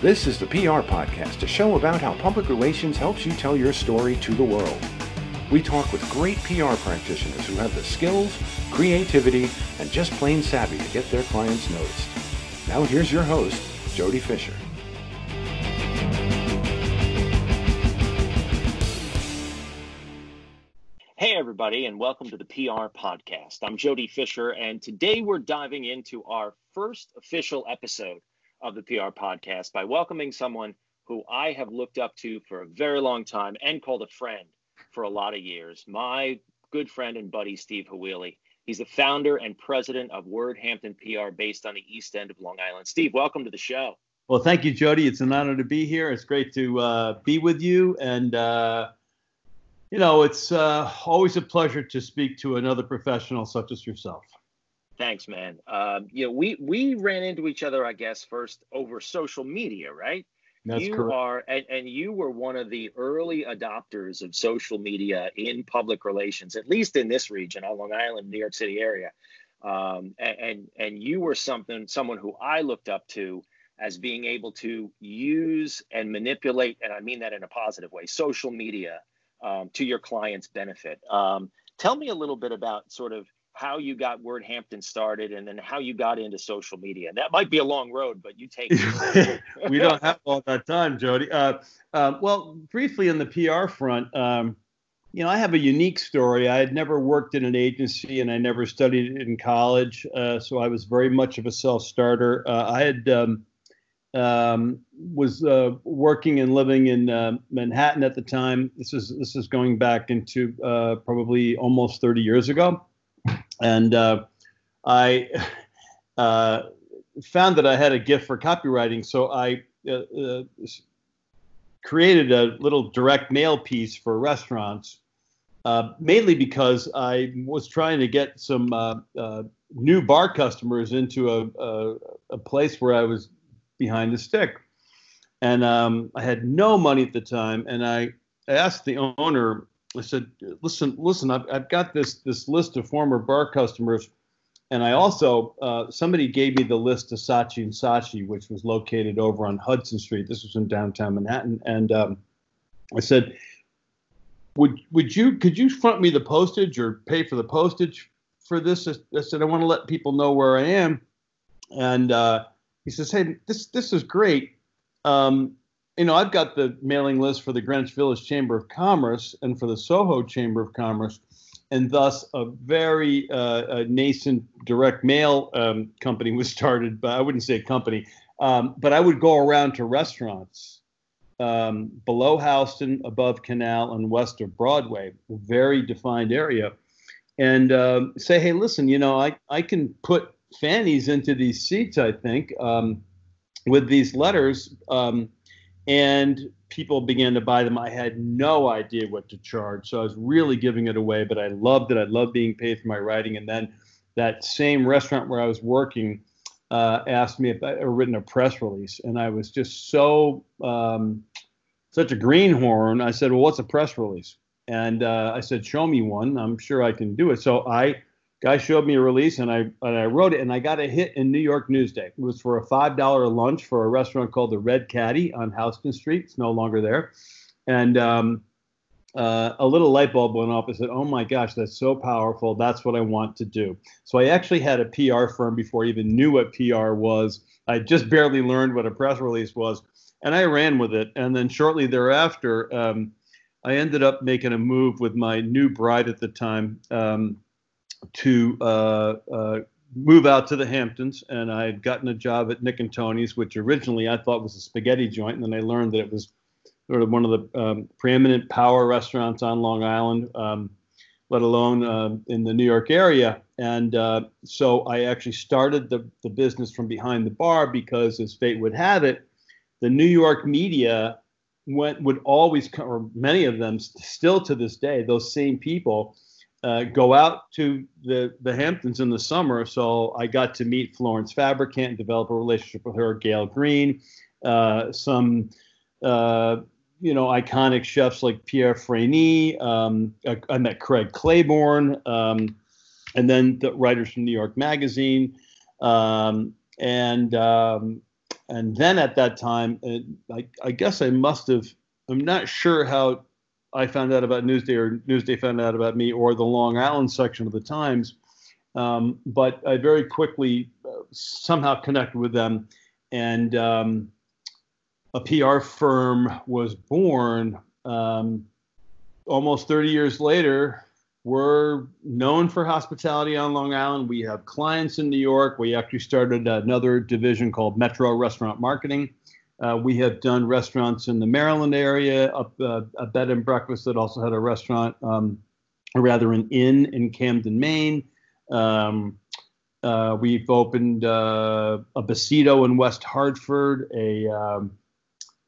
This is the PR Podcast, a show about how public relations helps you tell your story to the world. We talk with great PR practitioners who have the skills, creativity, and just plain savvy to get their clients noticed. Now here's your host, Jody Fisher. Hey, everybody, and welcome to the PR Podcast. I'm Jody Fisher, and today we're diving into our first official episode of the PR Podcast by welcoming someone who I have looked up to for a very long time and called a friend for a lot of years. My good friend and buddy, Steve Haweeli. He's the founder and president of WordHampton PR based on the east end of Long Island. Steve, welcome to the show. Well, thank you, Jody. It's an honor to be here. It's great to uh, be with you. And, uh, you know, it's uh, always a pleasure to speak to another professional such as yourself. Thanks, man. Um, you know, we we ran into each other, I guess, first over social media, right? That's you correct. are, and, and you were one of the early adopters of social media in public relations, at least in this region, on Long Island, New York City area. Um, and, and and you were something, someone who I looked up to as being able to use and manipulate, and I mean that in a positive way, social media um, to your clients' benefit. Um, tell me a little bit about sort of how you got WordHampton started and then how you got into social media. That might be a long road, but you take it. we don't have all that time, Jody. Uh, uh, well, briefly on the PR front, um, you know, I have a unique story. I had never worked in an agency and I never studied in college, uh, so I was very much of a self-starter. Uh, I had um, um, was uh, working and living in uh, Manhattan at the time. This is this is going back into probably almost 30 years ago, and uh, I uh, found that I had a gift for copywriting. So I uh, created a little direct mail piece for restaurants, mainly because I was trying to get some new bar customers into a, a, a place where I was behind the stick. And um, I had no money at the time, and I asked the owner. I said, "Listen, listen, I've, I've got this this list of former bar customers, and I also uh, somebody gave me the list of Saatchi and Saatchi, which was located over on Hudson Street. This was in downtown Manhattan, and um, I said." Would, would you could you front me the postage or pay for the postage for this? I said I want to let people know where I am, and uh, he says, "Hey, this this is great. Um, you know, I've got the mailing list for the Greenwich Village Chamber of Commerce and for the Soho Chamber of Commerce, and thus a very uh, a nascent direct mail um, company was started. But I wouldn't say a company, um, but I would go around to restaurants um, below Houston, above Canal, and west of Broadway, a very defined area, and um, say, hey, listen, you know, I I can put fannies into these seats, I think, um, with these letters. Um, and people began to buy them. I had no idea what to charge. So I was really giving it away, but I loved it. I loved being paid for my writing. And then that same restaurant where I was working uh, asked me if I had written a press release. And I was just so, um, such a greenhorn. I said, Well, what's a press release? And uh, I said, Show me one. I'm sure I can do it. So I, guy showed me a release and I and I wrote it and I got a hit in New York Newsday. It was for a five dollar lunch for a restaurant called the Red Caddy on Houston Street. It's no longer there, and um, uh, a little light bulb went off. I said, "Oh my gosh, that's so powerful! That's what I want to do." So I actually had a PR firm before I even knew what PR was. I just barely learned what a press release was, and I ran with it. And then shortly thereafter. Um, I ended up making a move with my new bride at the time. Um, to uh, uh, move out to the Hamptons, and I had gotten a job at Nick and Tony's, which originally I thought was a spaghetti joint, and then I learned that it was sort of one of the um, preeminent power restaurants on Long Island, um, let alone uh, in the New York area. And uh, so I actually started the, the business from behind the bar because, as fate would have it, the New York media went would always come, or many of them still to this day, those same people uh, go out to the, the Hamptons in the summer. So I got to meet Florence Fabricant and develop a relationship with her, Gael Greene, uh, some, uh, you know, iconic chefs like Pierre Franey. Um, I, I, met Craig Claiborne, um, and then the writers from New York Magazine. Um, and um, and then at that time, I, I guess I must have. I'm not sure how I found out about Newsday or Newsday found out about me or the Long Island section of the Times. Um, but I very quickly uh, somehow connected with them, and um, a PR firm was born. Um, almost 30 years later, we're known for hospitality on Long Island. We have clients in New York. We actually started another division called Metro Restaurant Marketing. Uh, we have done restaurants in the Maryland area, up uh, a bed and breakfast that also had a restaurant, um, or rather an inn in Camden, Maine. Um, uh, we've opened uh, a Besito in West Hartford, a um,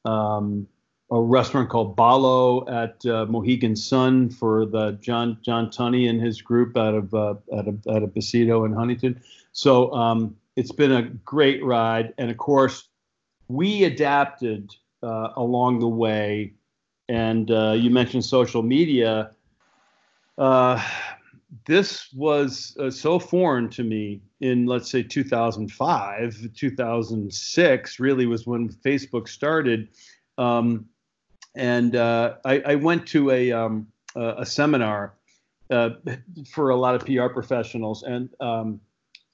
um a restaurant called Balo at uh, Mohegan Sun for the John John Tunney and his group out of uh, out of out of Besito in Huntington. So um, it's been a great ride, and of course, we adapted uh, along the way. And uh, you mentioned social media. Uh, this was uh, so foreign to me in, let's say, 2005, 2006. Really was when Facebook started. Um, and uh, I, I, went to a um, a seminar uh, for a lot of PR professionals, and um,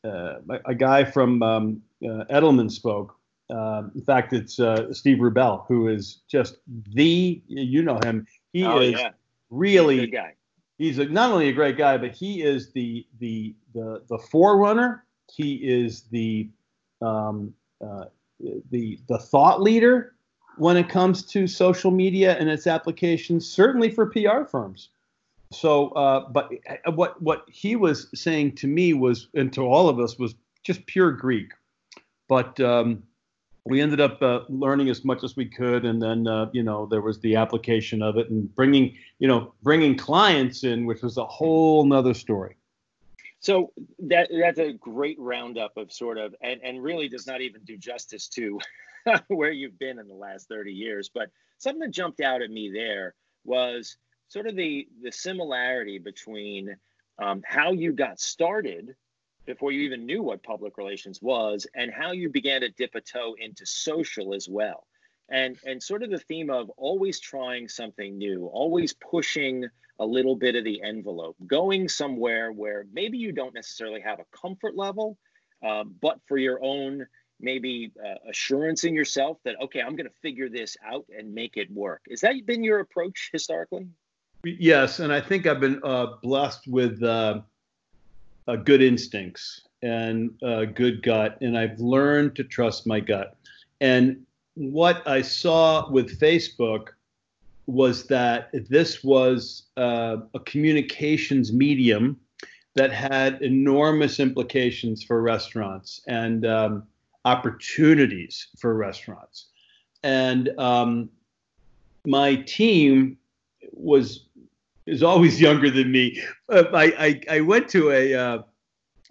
a guy from um, Edelman spoke. Um, in fact, it's uh, Steve Rubel, who is just the you know him. He oh, is yeah. really he's guy. He's a, not only a great guy, but he is the the the the forerunner. He is the um, uh, the the thought leader when it comes to social media and its applications, certainly for PR firms. So, uh, but uh, what what he was saying to me was, and to all of us, was just pure Greek. But um, we ended up uh, learning as much as we could, and then uh, you know there was the application of it and bringing you know bringing clients in, which was a whole nother story. So that that's a great roundup of sort of, and and really does not even do justice to where you've been in the last 30 years. But something that jumped out at me there was sort of the the similarity between um, how you got started before you even knew what public relations was and how you began to dip a toe into social as well. And and sort of the theme of always trying something new always pushing a little bit of the envelope going somewhere where maybe you don't necessarily have a comfort level um, but for your own maybe uh, assurance in yourself that okay i'm going to figure this out and make it work. Is that been your approach historically? Yes and i think i've been uh, blessed with uh, good instincts and good gut and i've learned to trust my gut and what i saw with facebook was that this was uh, a communications medium that had enormous implications for restaurants and um, opportunities for restaurants. And um, my team was is always younger than me. I, I, I went to a uh,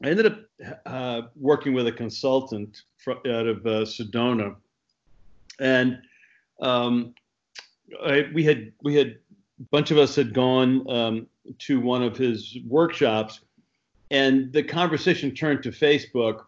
I ended up uh, working with a consultant out of uh, Sedona, and um, I, we had we had a bunch of us had gone um, to one of his workshops, and the conversation turned to Facebook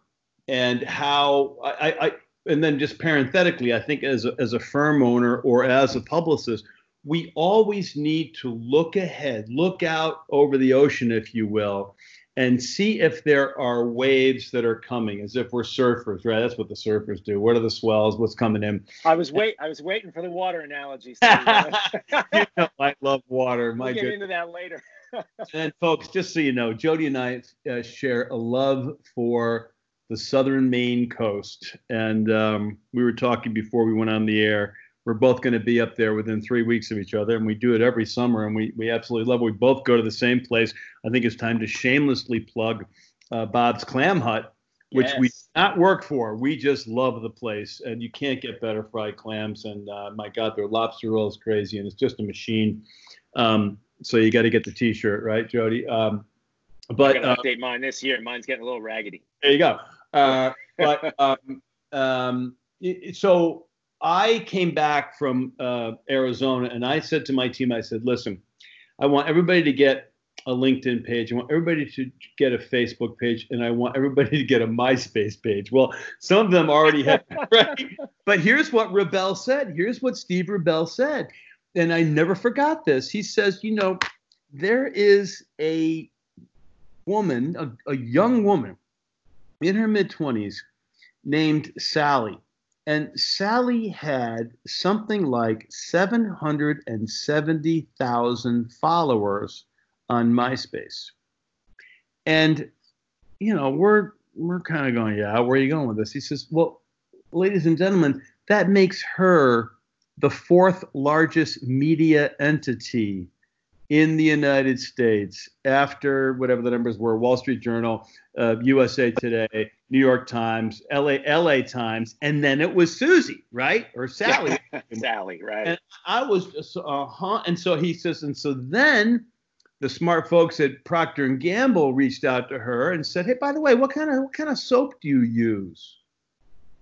and how I, I and then just parenthetically, I think as a, as a firm owner or as a publicist, we always need to look ahead, look out over the ocean, if you will, and see if there are waves that are coming, as if we're surfers, right? That's what the surfers do. What are the swells? What's coming in? I was wait, I was waiting for the water analogy. you know, I love water. My we'll get into that later. and folks, just so you know, Jody and I uh, share a love for the southern Maine coast. And um, we were talking before we went on the air. We're both going to be up there within three weeks of each other, and we do it every summer, and we, we absolutely love it. We both go to the same place. I think it's time to shamelessly plug uh, Bob's Clam Hut, which yes. we not work for. We just love the place, and you can't get better fried clams. And uh, my God, their lobster roll is crazy, and it's just a machine. Um, so you got to get the T-shirt, right, Jody? Um, but I got to uh, update mine this year. Mine's getting a little raggedy. There you go. Uh, but um, um, so I came back from uh, Arizona and I said to my team, I said, listen, I want everybody to get a LinkedIn page. I want everybody to get a Facebook page, and I want everybody to get a MySpace page. Well, some of them already have, right? But here's what Rubel said. Here's what Steve Rubel said, and I never forgot this. He says, you know, there is a woman, a, a young woman in her mid 20s named Sally. And Sally had something like 770,000 followers on MySpace. And, you know, we're we're kind of going, yeah, where are you going with this? He says, well, ladies and gentlemen, that makes her the fourth largest media entity in the United States after whatever the numbers were Wall Street Journal, uh, USA Today, New York Times, LA, LA Times, and then it was Susie, right? Or Sally. Sally, right. And I was just, uh huh. And so he says, and so then the smart folks at Procter and Gamble reached out to her and said, "Hey, by the way, what kind of what kind of soap do you use?"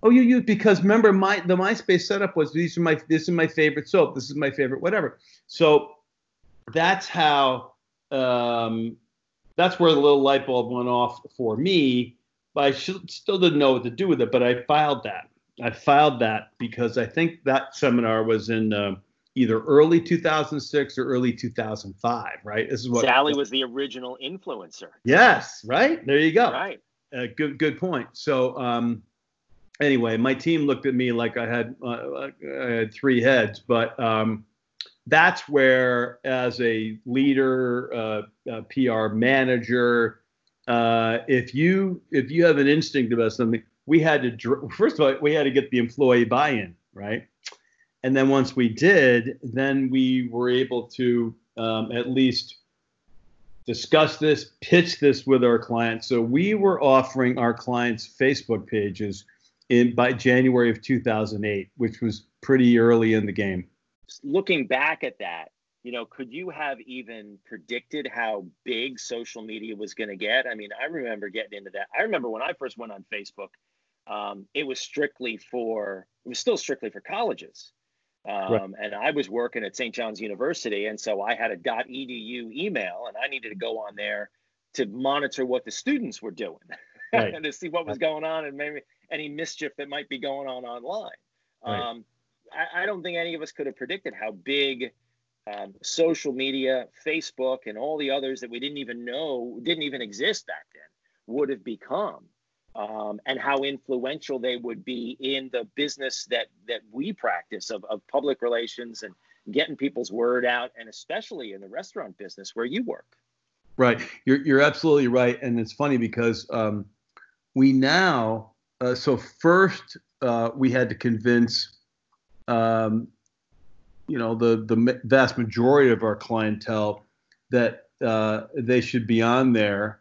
Oh, you use because remember my the MySpace setup was these are my this is my favorite soap, this is my favorite whatever. So that's how um, that's where the little light bulb went off for me. But I still didn't know what to do with it. But I filed that. I filed that because I think that seminar was in. Uh, either early 2006 or early 2005, right? This is what Sally was the original influencer. Yes, right. There you go. Right. Uh, good, good point. So, um, anyway, my team looked at me like I had, uh, I had three heads, but um, that's where, as a leader, uh, a PR manager, uh, if you if you have an instinct about something, we had to first of all we had to get the employee buy-in, right? And then once we did, then we were able to um, at least discuss this, pitch this with our clients. So we were offering our clients Facebook pages in by January of 2008, which was pretty early in the game. Looking back at that, you know, could you have even predicted how big social media was going to get? I mean, I remember getting into that. I remember when I first went on Facebook, um, it was strictly for, it was still strictly for colleges. Um, right. And I was working at St. John's University, and so I had a .edu email, and I needed to go on there to monitor what the students were doing, right. and to see what was going on, and maybe any mischief that might be going on online. Right. Um, I, I, don't think any of us could have predicted how big um, social media, Facebook, and all the others that we didn't even know didn't even exist back then would have become um, and how influential they would be in the business that that we practice of, of public relations and getting people's word out, and especially in the restaurant business where you work. Right, you're you're absolutely right, and it's funny because um, we now uh, so first uh, we had to convince um, you know the the vast majority of our clientele that uh, they should be on there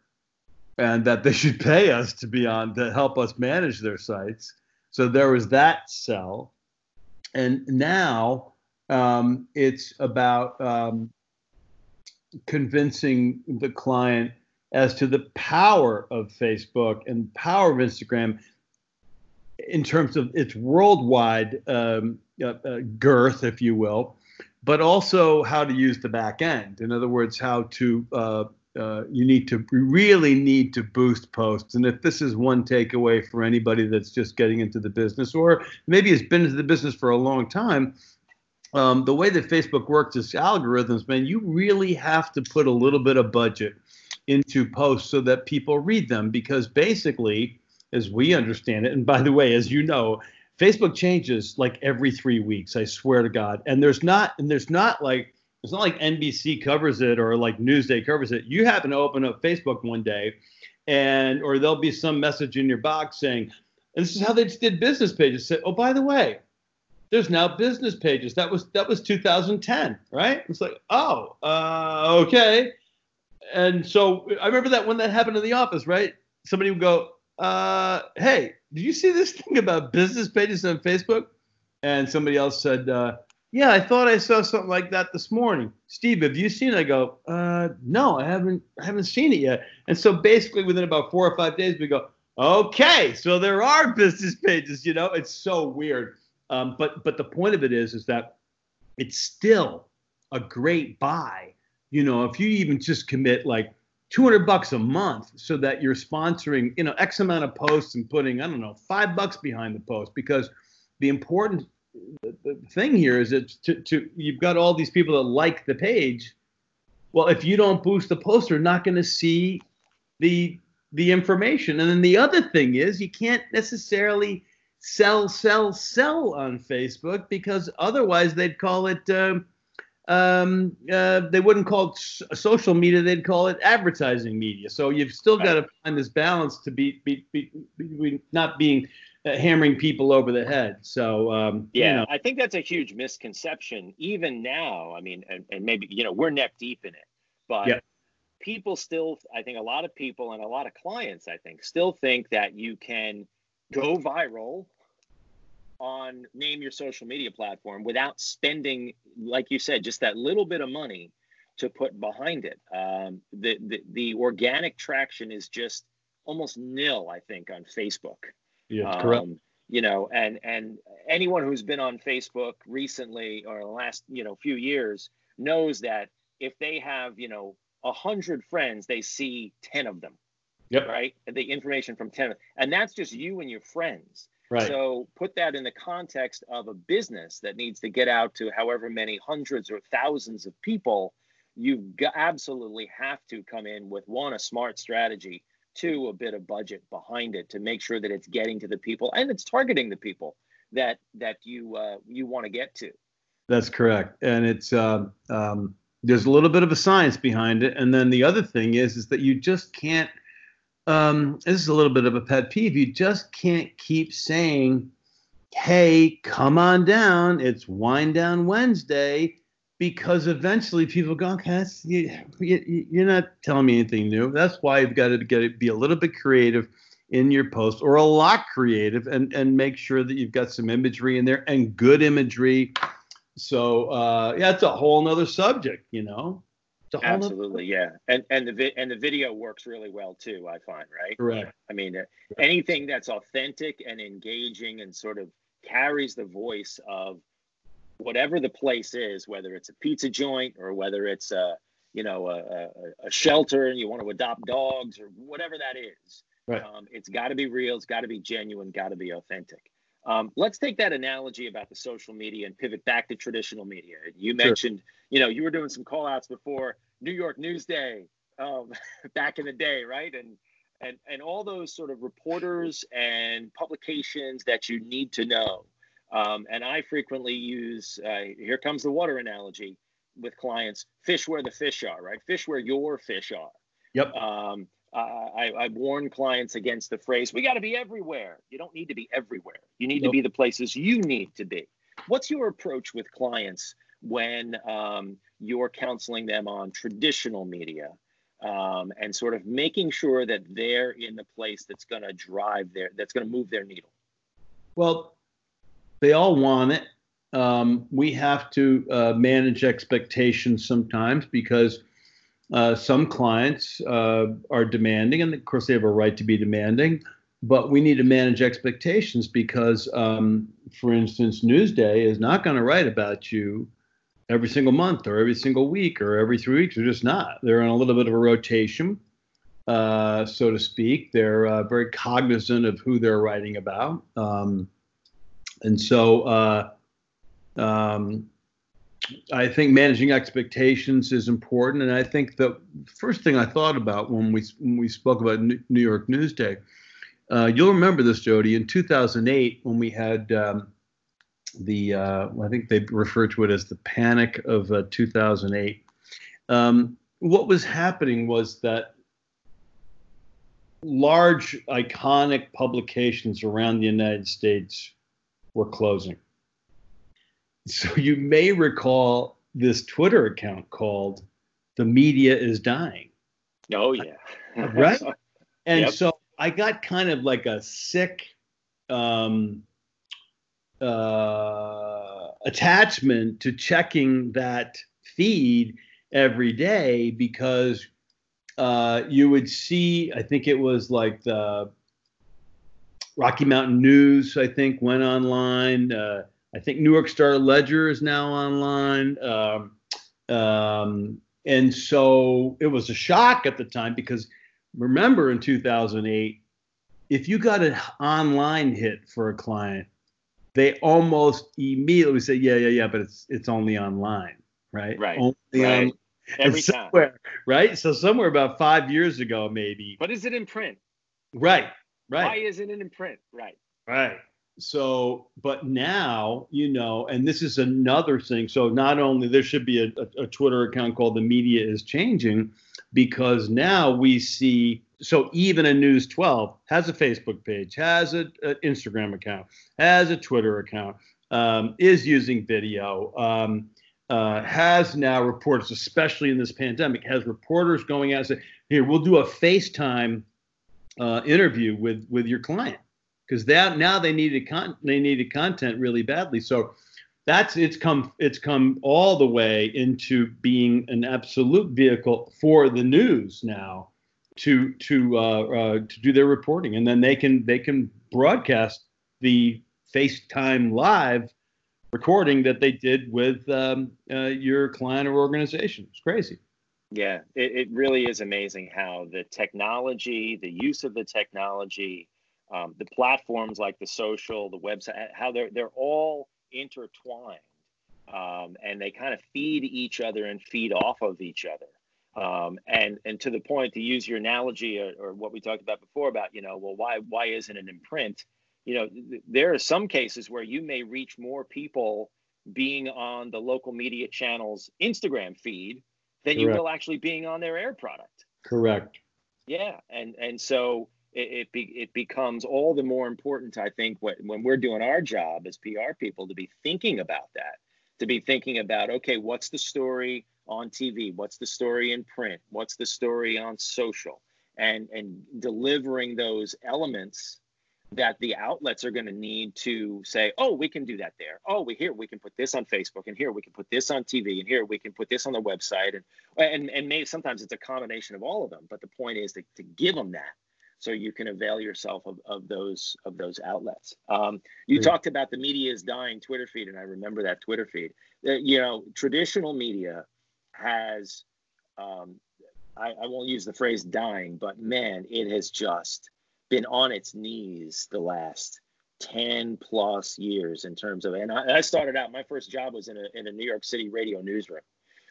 and that they should pay us to be on to help us manage their sites. So there was that sell. And now um, it's about um, convincing the client as to the power of Facebook and power of Instagram in terms of its worldwide um, uh, uh, girth, if you will, but also how to use the back end. In other words, how to uh, uh, you need to really need to boost posts. And if this is one takeaway for anybody that's just getting into the business, or maybe has been into the business for a long time, um, the way that Facebook works is algorithms, man, you really have to put a little bit of budget into posts so that people read them because basically, as we understand it, and by the way, as you know, Facebook changes like every three weeks. I swear to God, and there's not, and there's not like it's not like NBC covers it or like Newsday covers it. You happen to open up Facebook one day, and or there'll be some message in your box saying, and "This is how they did business pages." Say, "Oh, by the way, there's now business pages." That was that was 2010, right? It's like, oh, uh, okay. And so I remember that when that happened in the office, right? Somebody would go, uh, "Hey, did you see this thing about business pages on Facebook?" And somebody else said. Uh, yeah, I thought I saw something like that this morning. Steve, have you seen it? I go, uh, no, I haven't, I haven't seen it yet. And so basically within about four or five days, we go, okay, so there are business pages, you know, it's so weird. Um, but, but the point of it is, is that it's still a great buy you know, if you even just commit like 200 bucks a month so that you're sponsoring, you know, X amount of posts and putting, I don't know, five bucks behind the post because the important the thing here is that to, to you've got all these people that like the page. Well, if you don't boost the post, they're not going to see the the information. And then the other thing is you can't necessarily sell, sell, sell on Facebook because otherwise they'd call it. Um, um, uh, they wouldn't call it social media; they'd call it advertising media. So you've still got to find this balance to be, be, be, be not being uh, hammering people over the head. So um, yeah, you know. I think that's a huge misconception. Even now, I mean, and, and maybe you know we're neck deep in it, but yeah. people still, I think, a lot of people and a lot of clients, I think, still think that you can go viral on name your social media platform without spending, like you said, just that little bit of money to put behind it. Um, the, the the organic traction is just almost nil, I think, on Facebook. Yeah, um, correct. You know, and and anyone who's been on Facebook recently or the last you know few years knows that if they have you know a hundred friends, they see ten of them. Yep. Right. The information from ten, and that's just you and your friends. Right. So put that in the context of a business that needs to get out to however many hundreds or thousands of people. You absolutely have to come in with one a smart strategy to a bit of budget behind it to make sure that it's getting to the people and it's targeting the people that that you uh, you want to get to. That's correct, and it's um, um, there's a little bit of a science behind it, and then the other thing is is that you just can't. Um, this is a little bit of a pet peeve. You just can't keep saying, "Hey, come on down. It's Wind Down Wednesday." because eventually people go, okay, you, you're not telling me anything new. That's why you've got to get it, be a little bit creative in your post or a lot creative and, and make sure that you've got some imagery in there and good imagery. So uh, yeah, it's a whole nother subject, you know. Absolutely, yeah, and and the vi- and the video works really well too. I find right. Correct. I mean, uh, anything that's authentic and engaging and sort of carries the voice of whatever the place is, whether it's a pizza joint or whether it's a you know a, a, a shelter and you want to adopt dogs or whatever that is. Right. Um, it's got to be real. It's got to be genuine. Got to be authentic. Um, let's take that analogy about the social media and pivot back to traditional media. You mentioned, sure. you know, you were doing some call outs before New York Newsday um, back in the day, right? And and and all those sort of reporters and publications that you need to know. Um, and I frequently use uh, here comes the water analogy with clients fish where the fish are, right? Fish where your fish are. Yep. Um, I, I warn clients against the phrase, we got to be everywhere. You don't need to be everywhere. You need nope. to be the places you need to be. What's your approach with clients when um, you're counseling them on traditional media um, and sort of making sure that they're in the place that's going to drive their, that's going to move their needle? Well, they all want it. Um, we have to uh, manage expectations sometimes because uh, some clients uh, are demanding, and of course they have a right to be demanding. But we need to manage expectations because, um, for instance, Newsday is not going to write about you every single month or every single week or every three weeks. They're just not. They're in a little bit of a rotation, uh, so to speak. They're uh, very cognizant of who they're writing about. Um, and so uh, um, I think managing expectations is important. And I think the first thing I thought about when we when we spoke about New York Newsday, uh, you'll remember this, Jody, in 2008 when we had um, the uh, I think they refer to it as the panic of uh, 2008. Um, what was happening was that large iconic publications around the United States were closing. So you may recall this Twitter account called The Media is Dying. Oh, yeah. right? And yep. so I got kind of like a sick um, uh, attachment to checking that feed every day because uh, you would see, I think it was like the Rocky Mountain News, I think, went online. Uh, I think New York Star Ledger is now online. Um, um, And so it was a shock at the time because remember in 2008, if you got an online hit for a client, they almost immediately say, "Yeah, yeah, yeah," but it's it's only online, right? Right. Only right. On, Every time. Right. So somewhere about five years ago, maybe. But is it in print? Right. Right. Why isn't it in print? Right. Right. So, but now, you know, and this is another thing. So, not only there should be a, a, a Twitter account called The Media is Changing, because now we see so even a News 12 has a Facebook page, has an Instagram account, has a Twitter account, um, is using video, um, uh, has now reporters, especially in this pandemic, has reporters going out and say, "Here, we'll do a FaceTime uh, interview with with your client," because that now they needed con- they needed content really badly. So that's it's come it's come all the way into being an absolute vehicle for the news now to to uh, uh, to do their reporting, and then they can they can broadcast the FaceTime live recording that they did with um, uh, your client or organization. It's crazy. Yeah, it, it, really is amazing how the technology, the use of the technology, um, the platforms like the social, the website, how they're they're all intertwined, um, and they kind of feed each other and feed off of each other. Um, and and to the point, to use your analogy or, or, what we talked about before about you know, well, why why isn't it in print? You know, th- there are some cases where you may reach more people being on the local media channel's Instagram feed than Correct. you will actually being on their air product. Correct. Yeah, and and so it it, be, it becomes all the more important, I think, when when we're doing our job as PR people to be thinking about that, to be thinking about okay, what's the story on TV? What's the story in print? What's the story on social? And and delivering those elements that the outlets are going to need to say, oh, we can do that there. Oh, we here we can put this on Facebook, and here we can put this on TV, and here we can put this on the website, and and and maybe sometimes it's a combination of all of them. But the point is to, to give them that so you can avail yourself of, of those of those outlets. Um, you talked about the media is dying Twitter feed, and I remember that Twitter feed. Uh, you know, traditional media has um, I, I won't use the phrase dying, but man, it has just been on its knees the last 10 plus years in terms of and I, I, started out my first job was in a, in a new york city radio newsroom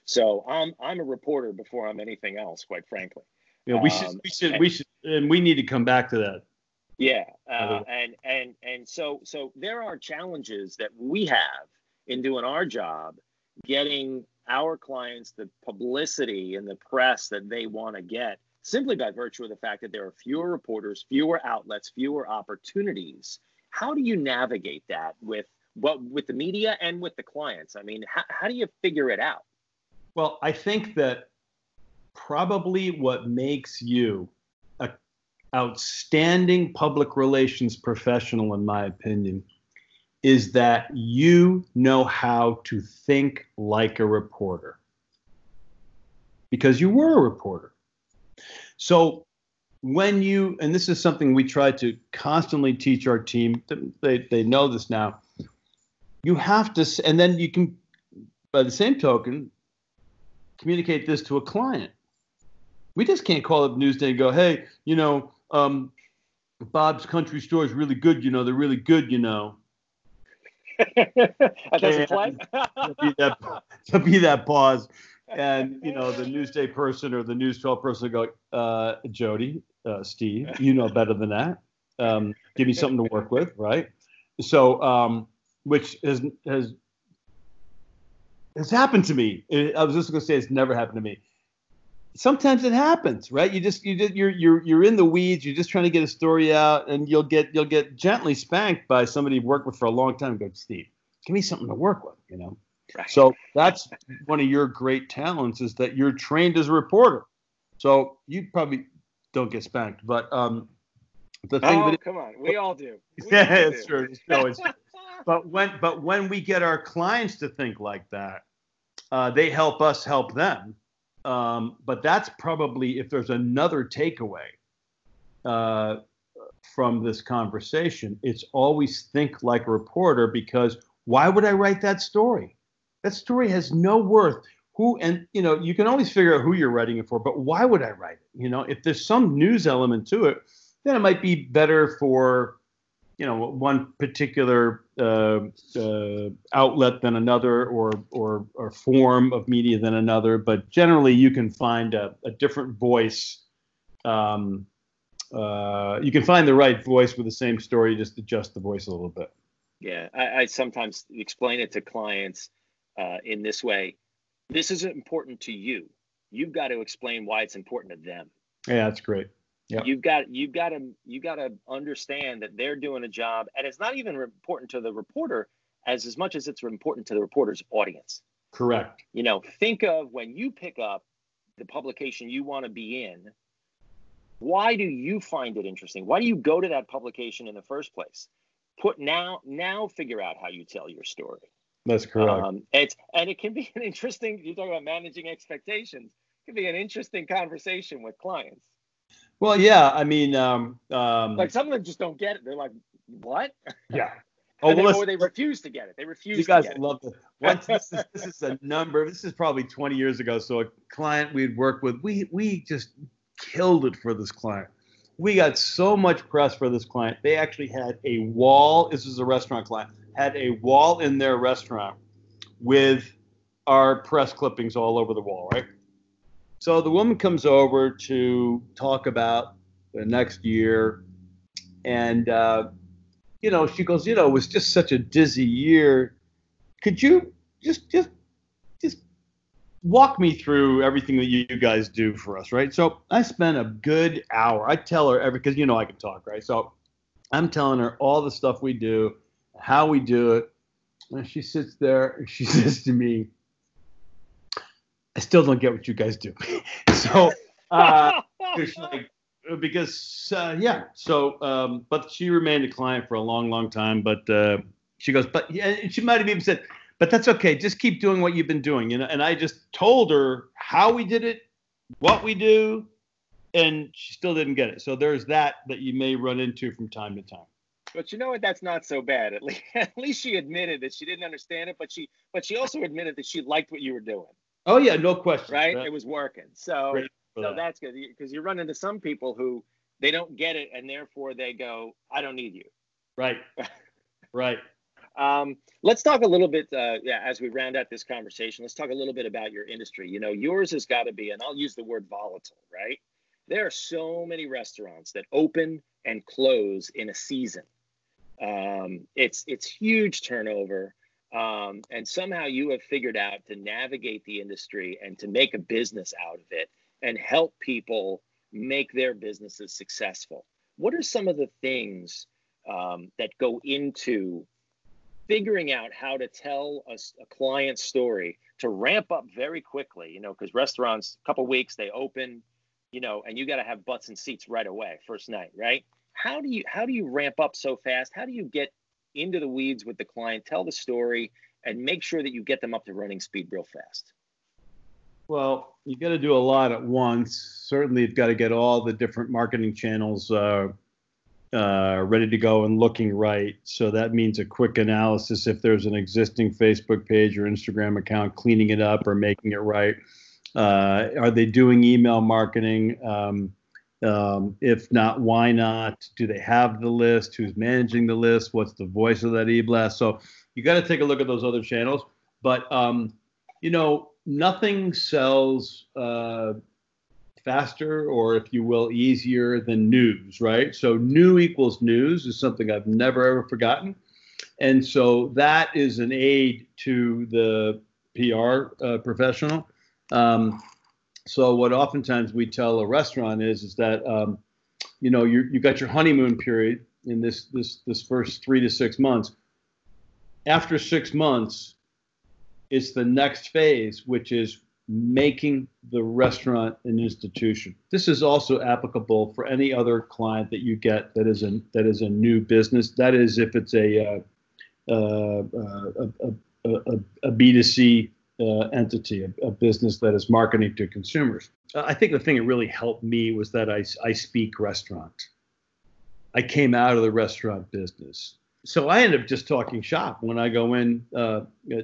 so i'm i'm a reporter before i'm anything else quite frankly yeah we should um, we should and, we should and we need to come back to that yeah uh, and and and so so there are challenges that we have in doing our job getting our clients the publicity and the press that they want to get simply by virtue of the fact that there are fewer reporters, fewer outlets, fewer opportunities. How do you navigate that with what with the media and with the clients? I mean, how, how do you figure it out? Well, I think that probably what makes you an outstanding public relations professional, in my opinion, is that you know how to think like a reporter because you were a reporter. So when you, and this is something we try to constantly teach our team, they, they know this now. You have to, and then you can, by the same token, communicate this to a client. We just can't call up Newsday and go, hey, you know, um, Bob's Country Store is really good, you know, they're really good, you know. that doesn't play. there'll, be that, there'll be that pause. And, you know, the Newsday person or the News 12 person will go, uh, Jody, uh, Steve, you know better than that. Um, give me something to work with, right? So, um, which has, has, has happened to me. I was just going to say it's never happened to me sometimes it happens, right? You just you just you're you're you're in the weeds. You're just trying to get a story out, and you'll get you'll get gently spanked by somebody you've worked with for a long time. Go, Steve, give me something to work with, you know. Right. So that's one of your great talents is that you're trained as a reporter. So you probably don't get spanked, but um, the thing oh, that come on, we all do. We yeah, all it's do. true. It's but when but when we get our clients to think like that, uh, they help us help them um, but that's probably if there's another takeaway uh, from this conversation, it's always think like a reporter because why would I write that story? That story has no worth. who and you know you can always figure out who you're writing it for but why would i write it you know if there's some news element to it then it might be better for you know one particular uh, uh, outlet than another or, or or form of media than another but generally you can find a, a different voice um, uh, you can find the right voice with the same story just adjust the voice a little bit. Yeah i, I sometimes explain it to clients uh, in this way this is important to you. You've got to explain why it's important to them. Yeah that's great Yep. You've got you've got to you've got to understand that they're doing a job, and it's not even important to the reporter as as much as it's important to the reporter's audience. Correct. You know, think of when you pick up the publication you want to be in. Why do you find it interesting? Why do you go to that publication in the first place? Put now now figure out how you tell your story. That's correct. Um, it's and it can be an interesting. You talk about managing expectations. It can be an interesting conversation with clients. Well, yeah, I mean, um, um, like some of them just don't get it. They're like, "What?" Yeah. Oh, well, or they refuse to get it. They refuse. You guys love it. Once this is, this is a number. This is probably 20 years ago. So a client we'd worked with, we we just killed it for this client. We got so much press for this client. They actually had a wall. This is a restaurant client. Had a wall in their restaurant with our press clippings all over the wall, right? So the woman comes over to talk about the next year, and uh, you know, she goes, you know, it was just such a dizzy year. Could you just just just walk me through everything that you guys do for us, right? So I spent a good hour. I tell her every because you know I can talk, right? So I'm telling her all the stuff we do, how we do it. And she sits there and she says to me, I still don't get what you guys do. so, uh, like, because uh, yeah, so um, but she remained a client for a long, long time. But uh, she goes, but yeah, she might have even said, but that's okay. Just keep doing what you've been doing, you know. And I just told her how we did it, what we do, and she still didn't get it. So there's that that you may run into from time to time. But you know what? That's not so bad. At least, at least she admitted that she didn't understand it, but she, but she also admitted that she liked what you were doing. Oh yeah, no question. Right, it was working. So so that. that's good because you run into some people who they don't get it and therefore they go, I don't need you. Right. right. Um, let's talk a little bit, uh, yeah, as we round out this conversation, let's talk a little bit about your industry. You know, yours has got to be, and I'll use the word volatile, right? There are so many restaurants that open and close in a season. Um, it's it's huge turnover. Um, and somehow you have figured out to navigate the industry and to make a business out of it and help people make their businesses successful. What are some of the things um, that go into figuring out how to tell a, a client story to ramp up very quickly? You know, because restaurants, a couple weeks they open, you know, and you got to have butts and seats right away, first night, right? How do you how do you ramp up so fast? How do you get into the weeds with the client, tell the story, and make sure that you get them up to running speed real fast? Well, you got to do a lot at once. Certainly, you've got to get all the different marketing channels uh, uh, ready to go and looking right. So that means a quick analysis if there's an existing Facebook page or Instagram account, cleaning it up or making it right. Uh, are they doing email marketing? Um, um, if not, why not? Do they have the list? Who's managing the list? What's the voice of that e-blast? So you got to take a look at those other channels. But um, you know, nothing sells uh, faster, or if you will, easier than news, right? So new equals news is something I've never ever forgotten, and so that is an aid to the PR uh, professional. Um, so what oftentimes we tell a restaurant is is that um, you know you you got your honeymoon period in this this this first three to six months. After six months, it's the next phase, which is making the restaurant an institution. This is also applicable for any other client that you get that is a that is a new business. That is, if it's a uh, uh, a, a, a, a B2C uh, entity, a, a, business that is marketing to consumers. I think the thing that really helped me was that I, I speak restaurant. I came out of the restaurant business. So I end up just talking shop when I go in uh,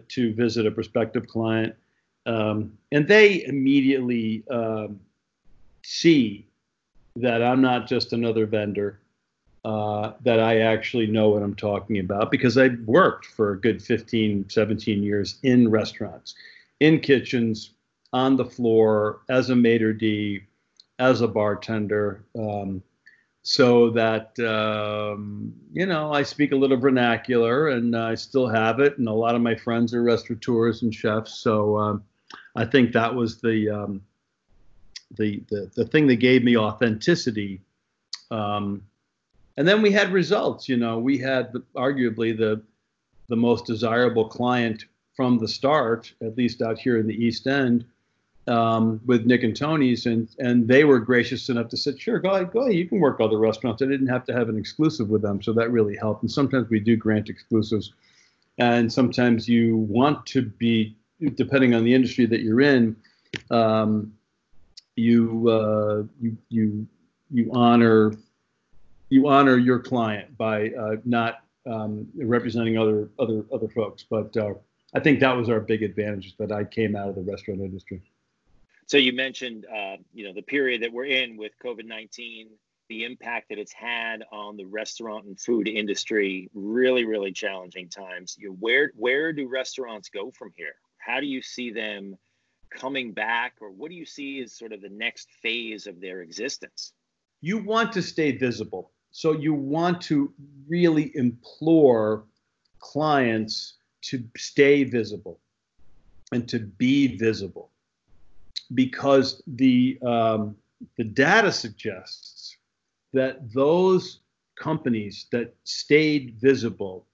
to visit a prospective client. Um, and they immediately um, see that I'm not just another vendor, uh, that I actually know what I'm talking about because I worked for a good 15, 17 years in restaurants, in kitchens, on the floor, as a maitre d', as a bartender. Um, so that um, you know I speak a little vernacular and I still have it, and a lot of my friends are restaurateurs and chefs. So um, I think that was the, um, the the the thing that gave me authenticity. And then we had results. You know, we had arguably the the most desirable client from the start, at least out here in the East End um, with Nick and Toni's, and and they were gracious enough to say, sure, go ahead, go ahead, you can work other restaurants. I didn't have to have an exclusive with them, so that really helped. And sometimes we do grant exclusives, and sometimes you want to be, depending on the industry that you're in, um, you uh, you you you honor you honor your client by uh, not um, representing other other other folks. But uh, I think that was our big advantage that I came out of the restaurant industry. So you mentioned, uh, you know, the period that we're in with COVID nineteen, the impact that it's had on the restaurant and food industry. Really, really challenging times. You, where where do restaurants go from here? How do you see them coming back, or what do you see as sort of the next phase of their existence? You want to stay visible, so you want to really implore clients to stay visible and to be visible because the um, the data suggests that those companies that stayed visible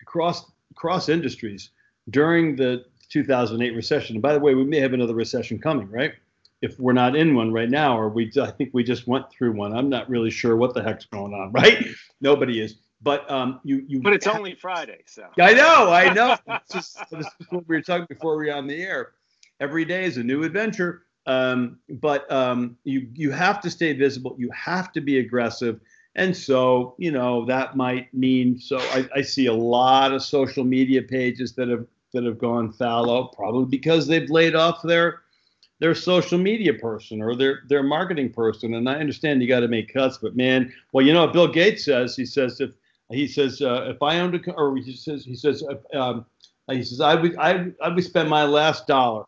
across across industries during the 2008 recession. And by the way, we may have another recession coming, right? If we're not in one right now, or we I think we just went through one. I'm not really sure what the heck's going on, right? Nobody is. But um, you you. But it's ha- only Friday, so. I know, I know. just, this is what we were talking before we were on the air. Every day is a new adventure. Um, but um, you you have to stay visible. You have to be aggressive. And so, you know, that might mean so I, I see a lot of social media pages that have that have gone fallow, probably because they've laid off their their social media person or their their marketing person. And I understand you got to make cuts, but man, well, you know what Bill Gates says? He says if he says uh, if I owned a or he says he says um, he says I would I, I would spend my last dollar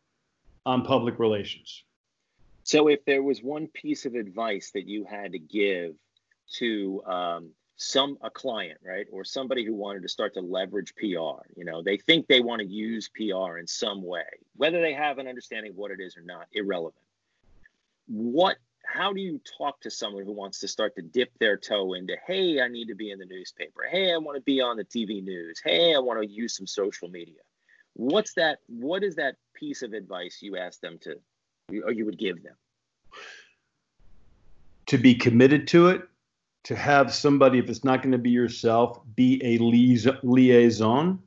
on public relations. So, if there was one piece of advice that you had to give to um, some a client, right, or somebody who wanted to start to leverage PR, you know, they think they want to use PR in some way, whether they have an understanding of what it is or not, irrelevant. What? How do you talk to someone who wants to start to dip their toe into, hey, I need to be in the newspaper. Hey, I want to be on the TV news. Hey, I want to use some social media. What's that? What is that piece of advice you ask them to or you would give them? To be committed to it, to have somebody, if it's not going to be yourself, be a liaison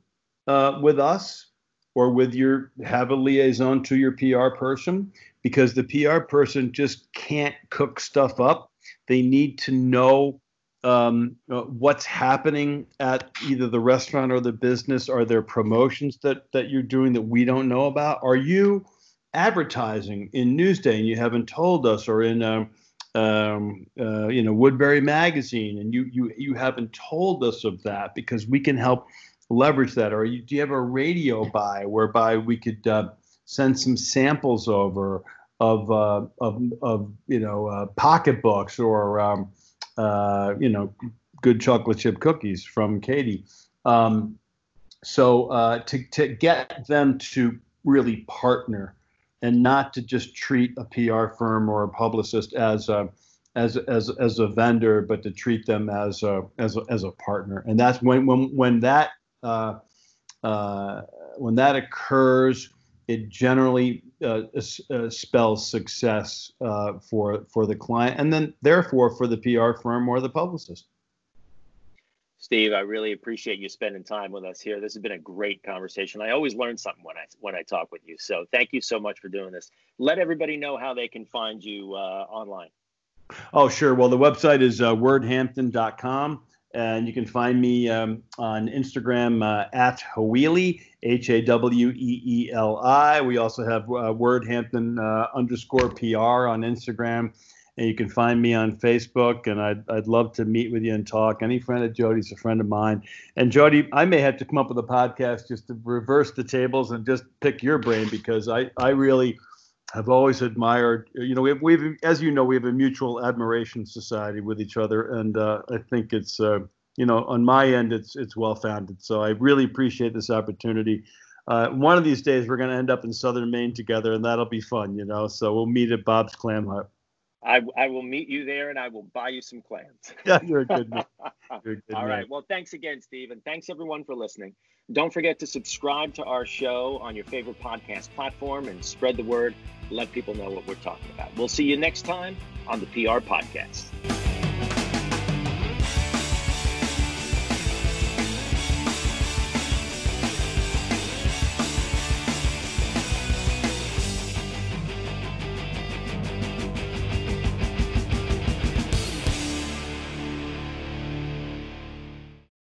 uh, with us or with your, have a liaison to your PR person because the PR person just can't cook stuff up. They need to know um, uh, what's happening at either the restaurant or the business. Are there promotions that that you're doing that we don't know about? Are you advertising in Newsday and you haven't told us, or in um, um, uh, you know Woodbury Magazine and you you you haven't told us of that because we can help leverage that. Or you, do you have a radio buy whereby we could uh, send some samples over of uh, of of you know uh, pocketbooks or um, uh, you know good chocolate chip cookies from Katie. Um, so uh, to to get them to really partner and not to just treat a PR firm or a publicist as a as as as a vendor, but to treat them as a as a, as a partner. And that's when when when that uh, uh, when that occurs, it generally uh, uh spells success uh, for for the client, and then therefore for the PR firm or the publicist. Steve, I really appreciate you spending time with us here. This has been a great conversation. I always learn something when I when I talk with you. So thank you so much for doing this. Let everybody know how they can find you uh, online. Oh, sure. Well, the website is uh, wordhampton.com, And you can find me um, on Instagram uh, at Haweeli, H A W E E L I. We also have uh, Wordhampton uh, underscore PR on Instagram. And you can find me on Facebook. And I'd, I'd love to meet with you and talk. Any friend of Jody's a friend of mine. And Jody, I may have to come up with a podcast just to reverse the tables and just pick your brain because I, I really have always admired. You know, we have, we've, as you know, we have a mutual admiration society with each other, and uh, I think it's, uh, you know, on my end, it's it's well founded. So I really appreciate this opportunity. Uh, one of these days, we're going to end up in southern Maine together, and that'll be fun, you know. So we'll meet at Bob's Clam Hut. I, I will meet you there, and I will buy you some clams. Yeah, you're a good man. You're a good All man. right. Well, thanks again, Steve, and thanks everyone for listening. Don't forget to subscribe to our show on your favorite podcast platform and spread the word. Let people know what we're talking about. We'll see you next time on the PR Podcast.